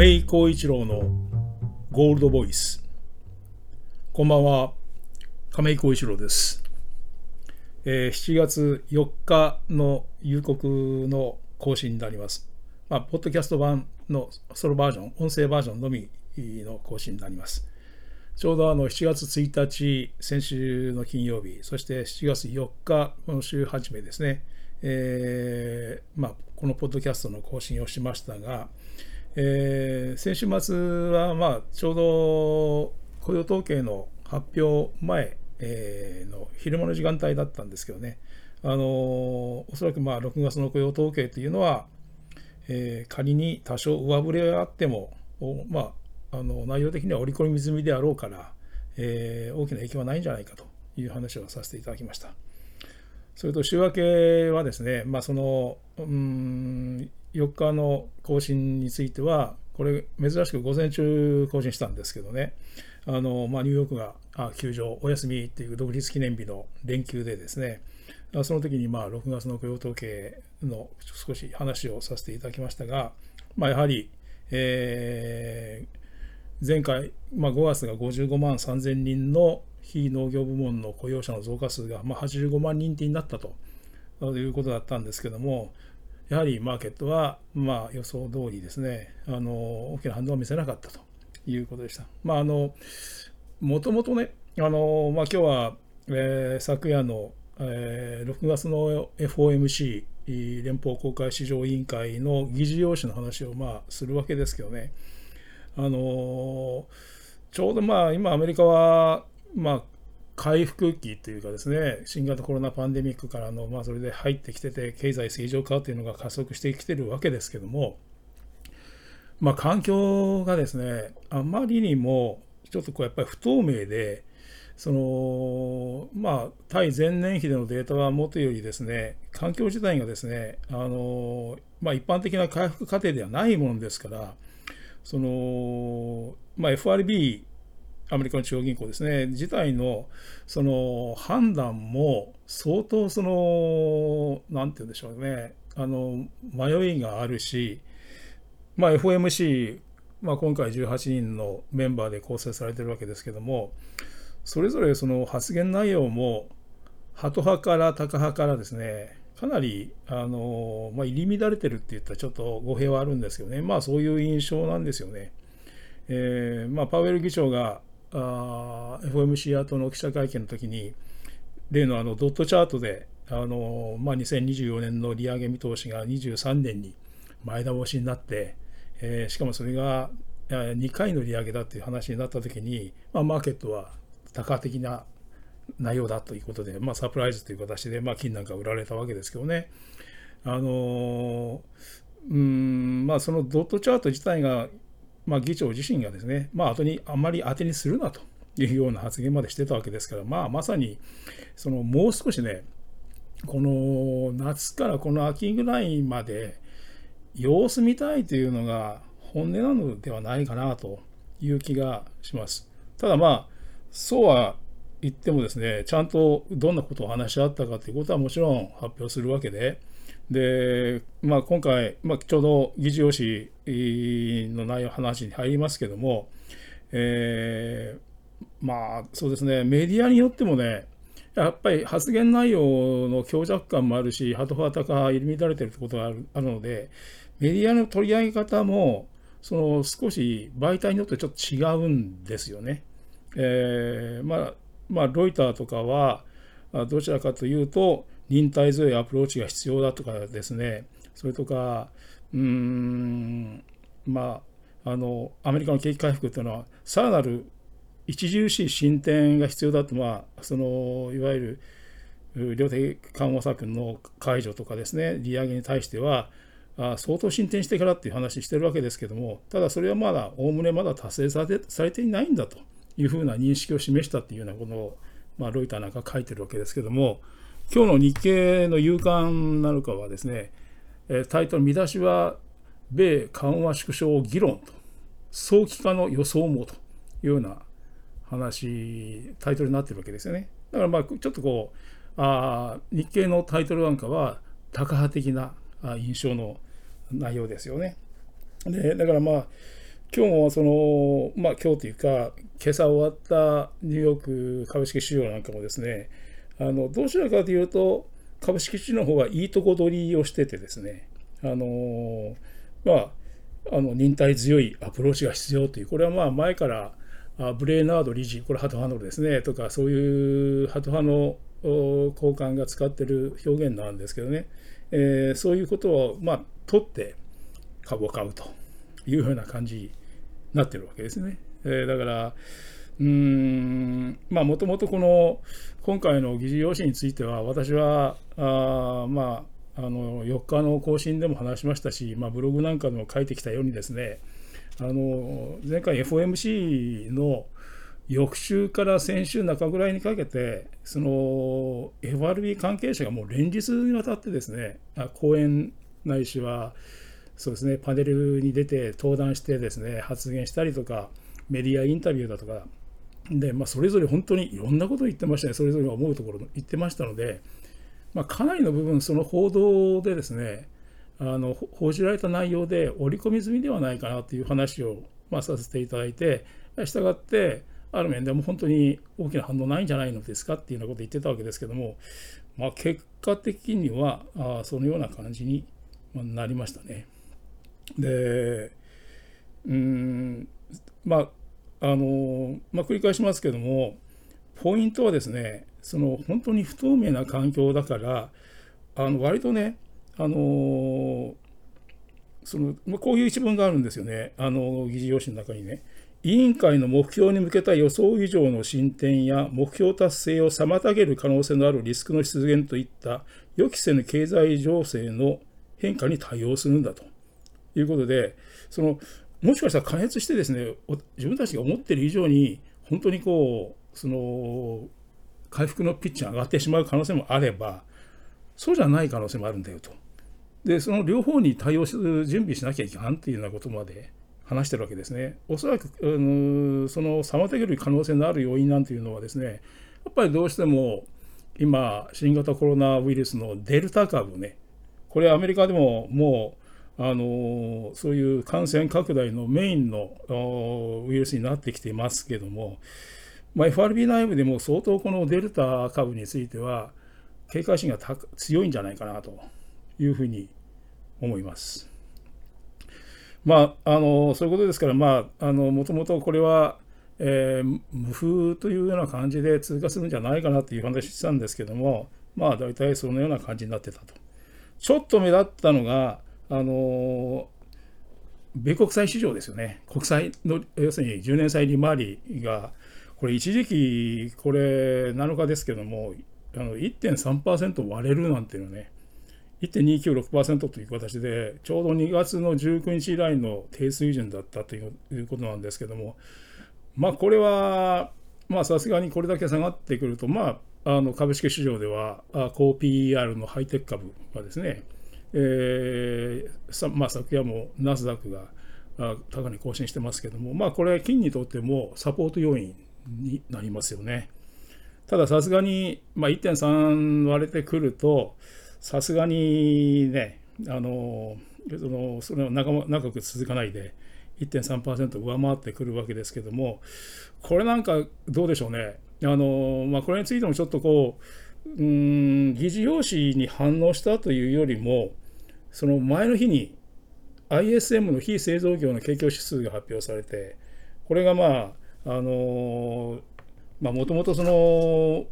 亀井浩一郎のゴールドボイス。こんばんは。亀井浩一郎です、えー7月4日の夕刻の更新になります。まあポッドキャスト版のソロバージョン音声バージョンのみの更新になります。ちょうどあの7月1日先週の金曜日そして7月4日今週初めですね。えーまあ、このポッドキャストの更新をしましたが、えー先週末は、まあ、ちょうど雇用統計の発表前、えーの昼間の時間帯だったんですけどね、あのーおそらくまあ6月の雇用統計というのは、えー仮に多少上振れがあっても、おまあ、あの内容的には織り込み済みであろうから、えー大きな影響はないんじゃないかという話をさせていただきました。それと週明けはですね、まあ、そのうん4日の更新については、これ、珍しく午前中更新したんですけどね、あのまあ、ニューヨークが休場、お休みっていう独立記念日の連休でですね、その時にまあ6月の雇用統計の少し話をさせていただきましたが、まあ、やはり、えー前回、まあ、5月が55万3000人の非農業部門の雇用者の増加数が、まあ、85万人になったということだったんですけども、やはりマーケットは、まあ、予想通りですね、あの大きな反応を見せなかったということでした。まあ、あのもともとね、あのまあ、今日は、えー昨夜の、えー6月の FOMC、連邦公開市場委員会の議事要旨の話を、まあ、するわけですけどね、あのちょうどまあ今アメリカはまあ回復期というかですね新型コロナパンデミックからのまあそれで入ってきてて経済正常化というのが加速してきてるわけですけどもまあ環境がですねあまりにもちょっとこうやっぱり不透明でそのまあ対前年比でのデータはもとよりですね環境自体がですねあのまあ一般的な回復過程ではないものですからその、まあ、FRB、アメリカの中央銀行ですね、自体のその判断も相当その、なんて言うんでしょうね、あの迷いがあるし、まあ、FOMC、まあ、今回18人のメンバーで構成されてるわけですけども、それぞれその発言内容も、ハト派からタカ派からですね、かなりあの、まあ、入り乱れてるって言ったらちょっと語弊はあるんですけどね、まあそういう印象なんですよね。えーまあ、パウエル議長が FOMC 後の記者会見の時に、例のあのドットチャートで、あのまあ、2024年の利上げ見通しが23年に前倒しになって、えーしかもそれが2回の利上げだっていう話になった時に、まあ、マーケットは多価的な内容だということで、まあ、サプライズという形で、まあ、金なんか売られたわけですけどね。あのうんまあ、そのドットチャート自体が、まあ、議長自身がですね、まあ、後にあんまり当てにするなというような発言までしてたわけですから、まあ、まさにそのもう少しね、この夏からこの秋ぐらいまで様子見たいというのが本音なのではないかなという気がします。ただまあ、そうは言ってもですね、ちゃんとどんなことを話し合ったかということはもちろん発表するわけで、で、まあ、今回、まあ、ちょうど議事要旨の内容話に入りますけども、えーまあそうですね、メディアによってもね、やっぱり発言内容の強弱感もあるし、ハト派、タカ派、入り乱れてるってことがあるあるので、メディアの取り上げ方も、その少し媒体によってちょっと違うんですよね。えーまあ、まあ、ロイターとかは、どちらかというと、忍耐強いアプローチが必要だとかですね、それとか、うーん、まあ、あの、アメリカの景気回復というのは、さらなる著しい進展が必要だと、まあ、その、いわゆる、量的緩和策の解除とかですね、利上げに対しては、あ相当進展してからっていう話してるわけですけども、ただそれはまだ、おおむねまだ達成されてされていないんだというふうな認識を示したっていうようなことを、まあ、ロイターなんか書いてるわけですけども、今日の日経の夕刊なのかはですね、タイトル見出しは、米緩和縮小議論と、早期化の予想もというような話、タイトルになってるわけですよね。だからまあちょっとこう、あ日経のタイトルなんかは、タカ派的な印象の内容ですよね。でだからまあ、今日もその、まあ今日というか、今朝終わったニューヨーク株式市場なんかもですね、あのどちらかというと、株式市場の方がいいとこ取りをしててですね、あのまあ、あの忍耐強いアプローチが必要という、これはまあ前からブレーナード理事、これハト派のですね、とか、そういうハト派の交換が使ってる表現なんですけどね、えー、そういうことを、まあ、取って株を買うというふうな感じになってるわけですね。えー、だから、うん、まあ、もともとこの、今回の議事要旨については、私は、あまあ、あの4日の更新でも話しましたし、まあ、ブログなんかでも書いてきたようにですね、あの前回 FOMC の翌週から先週中ぐらいにかけて、その FRB 関係者がもう連日にわたってですね、講演ないしは、そうですね、パネルに出て登壇してですね、発言したりとか、メディアインタビューだとか、で、まあ、それぞれ本当にいろんなことを言ってましたね、それぞれが思うところ言ってましたので、まあ、かなりの部分、その報道でですね、あの報じられた内容で織り込み済みではないかなという話を、まあ、させていただいて、したがって、ある面でも本当に大きな反応ないんじゃないのですかっていうようなことを言ってたわけですけども、まあ、結果的にはあそのような感じになりましたね。でうんまああのまあ、繰り返しますけどもポイントはですねその本当に不透明な環境だからあの割とねあのそのまあこういう一文があるんですよねあの議事要旨の中にね。委員会の目標に向けた予想以上の進展や目標達成を妨げる可能性のあるリスクの出現といった予期せぬ経済情勢の変化に対応するんだということで、そのもしかしたら加熱してですね、自分たちが思っている以上に、本当にこう、その回復のピッチが上がってしまう可能性もあれば、そうじゃない可能性もあるんだよと。で、その両方に対応する準備しなきゃいけないっていうようなことまで話してるわけですね。おそらく、あのその妨げる可能性のある要因なんていうのはですね、やっぱりどうしても今、新型コロナウイルスのデルタ株ね、これアメリカでももう、あのそういう感染拡大のメインのウイルスになってきていますけども、まあ、FRB 内部でも相当このデルタ株については警戒心が強いんじゃないかなというふうに思います。まあ、あのそういうことですから、まあ、あのもともとこれは、えー、無風というような感じで通過するんじゃないかなという話してたんですけども、まあ、大体そのような感じになってたと。ちょっと目立ったのが、あの米国債市場ですよね。国債の、要するに10年債利回りが、これ一時期、これ7日ですけども、あの1.3%割れるなんていうのね、1.296%という形で、ちょうど2月の19日以来の低水準だったということなんですけども、まあ、これは、まあ、さすがにこれだけ下がってくると、まあ、あの株式市場では、高 PER のハイテク株がですね、えーさまあ、昨夜もナスダックが高値更新してますけども、まあ、これ、金にとってもサポート要因になりますよね。ただ、さすがに、まあ、1.3割れてくると、さすがにね、あのそのそれは長長く続かないで、1.3%上回ってくるわけですけども、これなんかどうでしょうね、あのまあ、これについてもちょっとこう、うん、議事要旨に反応したというよりも、その前の日に ISM の非製造業の景況指数が発表されて、これがまあ、あのまあ、もともとその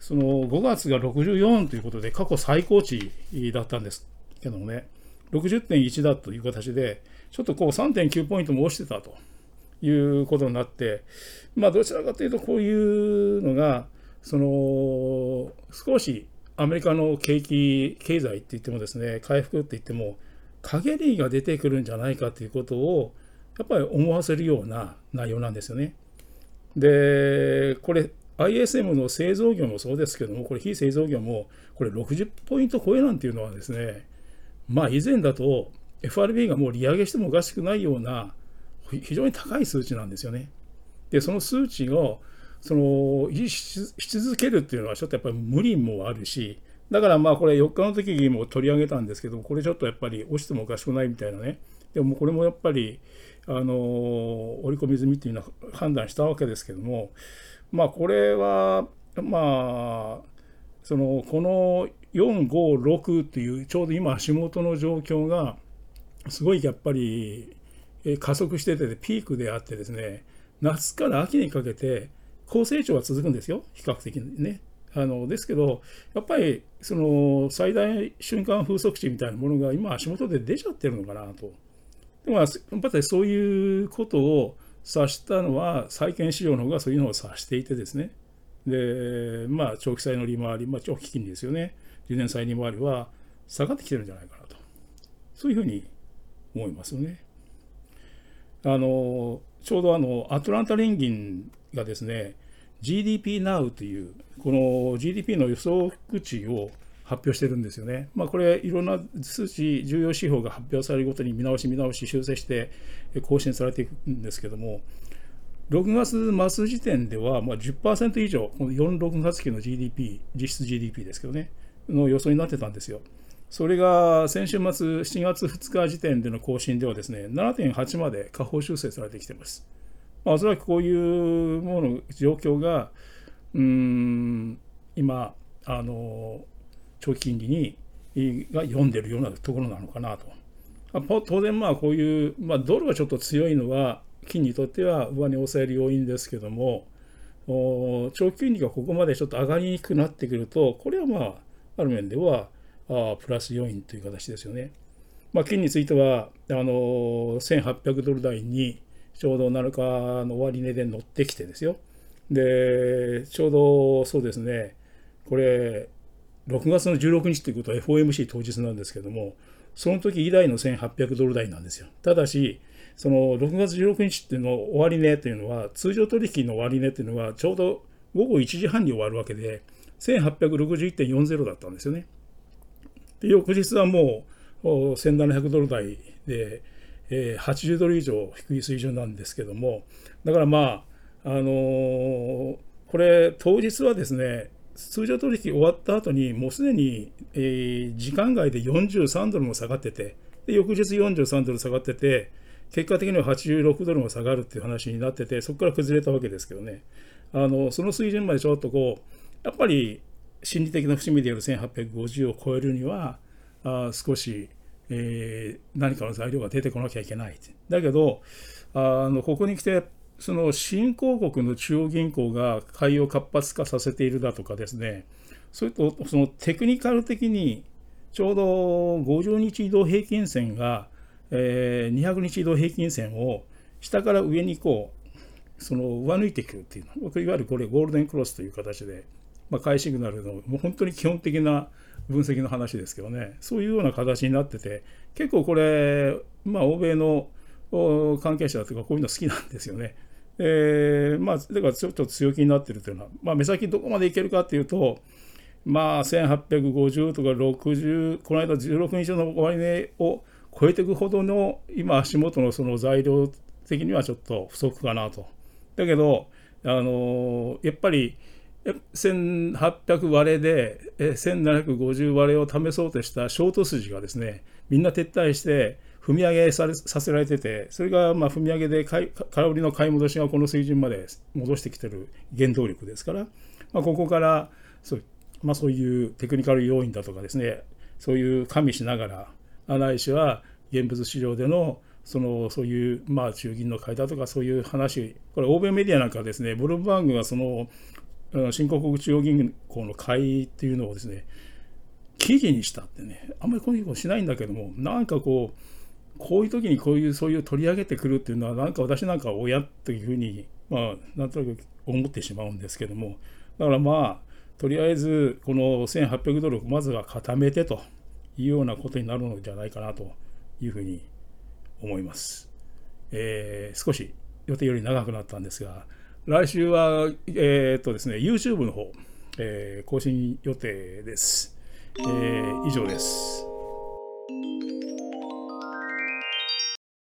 その5月が64ということで過去最高値だったんですけどもね、60.1だという形で、ちょっとこう3.9ポイントも落ちてたということになって、まあどちらかというとこういうのが、その少しアメリカの景気、経済って言ってもですね、回復って言っても、陰りが出てくるんじゃないかということを、やっぱり思わせるような内容なんですよね。で、これ、ISM の製造業もそうですけども、これ非製造業も、これ60ポイント超えなんていうのはですね、まあ以前だと FRB がもう利上げしてもおかしくないような非常に高い数値なんですよね。で、その数値をその維持し続けるっていうのはちょっとやっぱり無理もあるし、だからまあこれ4日の時にも取り上げたんですけど、これちょっとやっぱり落ちてもおかしくないみたいなね。でもこれもやっぱりあの織り込み済みっていうのは判断したわけですけどもまあこれはまあそのこの456っていうちょうど今足元の状況がすごいやっぱり加速しててピークであってですね夏から秋にかけて高成長は続くんですよ比較的ね。あのですけどやっぱりその最大瞬間風速値みたいなものが今足元で出ちゃってるのかなと。でもやっぱりそういうことを指したのは債券市場の方がそういうのを指していてですねでまあ長期債の利回り、まあ、長期金利ですよね10年債利回りは下がってきてるんじゃないかなとそういうふうに思いますよね。あのちょうどあのアトランタ連銀がですね GDP Now というこの GDP の予測値を発表してるんですよね。まあ、これいろんな数値重要指標が発表されるごとに見直し見直し修正して更新されていくんですけども6月末時点ではまあ10%以上この4、6月期の GDP 実質 GDP ですけどねの予想になってたんですよ。それが先週末7月2日時点での更新ではですね7.8まで下方修正されてきています。まあ、おそらくこういうもの状況がうん今あの長期金利にが読んでるようなところなのかなと。当然まあこういう、まあ、ドルがちょっと強いのは金にとっては上値を抑える要因ですけども長期金利がここまでちょっと上がりにくくなってくるとこれはまあある面ではあプラス要因という形ですよね。まあ、金についてはあの1800ドル台にちょうど7日の終値で乗ってきてですよ。でちょうどそうですねこれ6月の16日ということは FOMC 当日なんですけどもその時以来の1800ドル台なんですよ。ただしその6月16日っていうの終値というのは通常取引の終値というのはちょうど午後1時半に終わるわけで1861.40だったんですよね。で翌日はもう1700ドル台で、えー、80ドル以上低い水準なんですけどもだからまああのー、これ当日はですね通常取引終わった後にもうすでに、えー、時間外で43ドルも下がっててで翌日43ドル下がってて結果的には86ドルも下がるっていう話になっててそこから崩れたわけですけどね。あのその水準までちょっとこうやっぱり心理的な節目である1850を超えるにはあ少し、えー、何かの材料が出てこなきゃいけないだけどあのここに来てその新興国の中央銀行が買いを活発化させているだとかですね。それとそのテクニカル的にちょうど50日移動平均線が、えー、200日移動平均線を下から上にこうその上抜いていくっていうの。いわゆるこれゴールデンクロスという形で、まあ、買いシグナルのもう本当に基本的な分析の話ですけどねそういうような形になってて結構これまあ欧米の関係者というかこういうの好きなんですよね。えー、まあだからちょっと強気になってるというのは、まあ、目先どこまでいけるかっていうとまあ1850とか60この間16日の終値を超えていくほどの今足元のその材料的にはちょっと不足かなと。だけどあのやっぱり1800割れで1750割れを試そうとしたショート筋がですねみんな撤退して踏み上げさせられててそれがま踏み上げで空売りの買い戻しがこの水準まで戻してきてる原動力ですから、まあ、ここからそう,、まあ、そういうテクニカル要因だとかですねそういう加味しながらないしは現物市場でのそのそういう、まあ、中銀の買いだとかそういう話これ欧米メディアなんかですねブルームバーグがその新興国中央銀行の買いっていうのをですね記事にしたってねあんまりこういうことしないんだけどもなんかこうこういう時にこういうそういう取り上げてくるっていうのはなんか私なんか親というふうにまあなんとなく思ってしまうんですけどもだからまあとりあえずこの1800ドルまずは固めてというようなことになるのじゃないかなというふうに思います。えー、少し予定より長くなったんですが来週は、えー、っとですね、YouTube の方、えー、更新予定です。えー、以上です。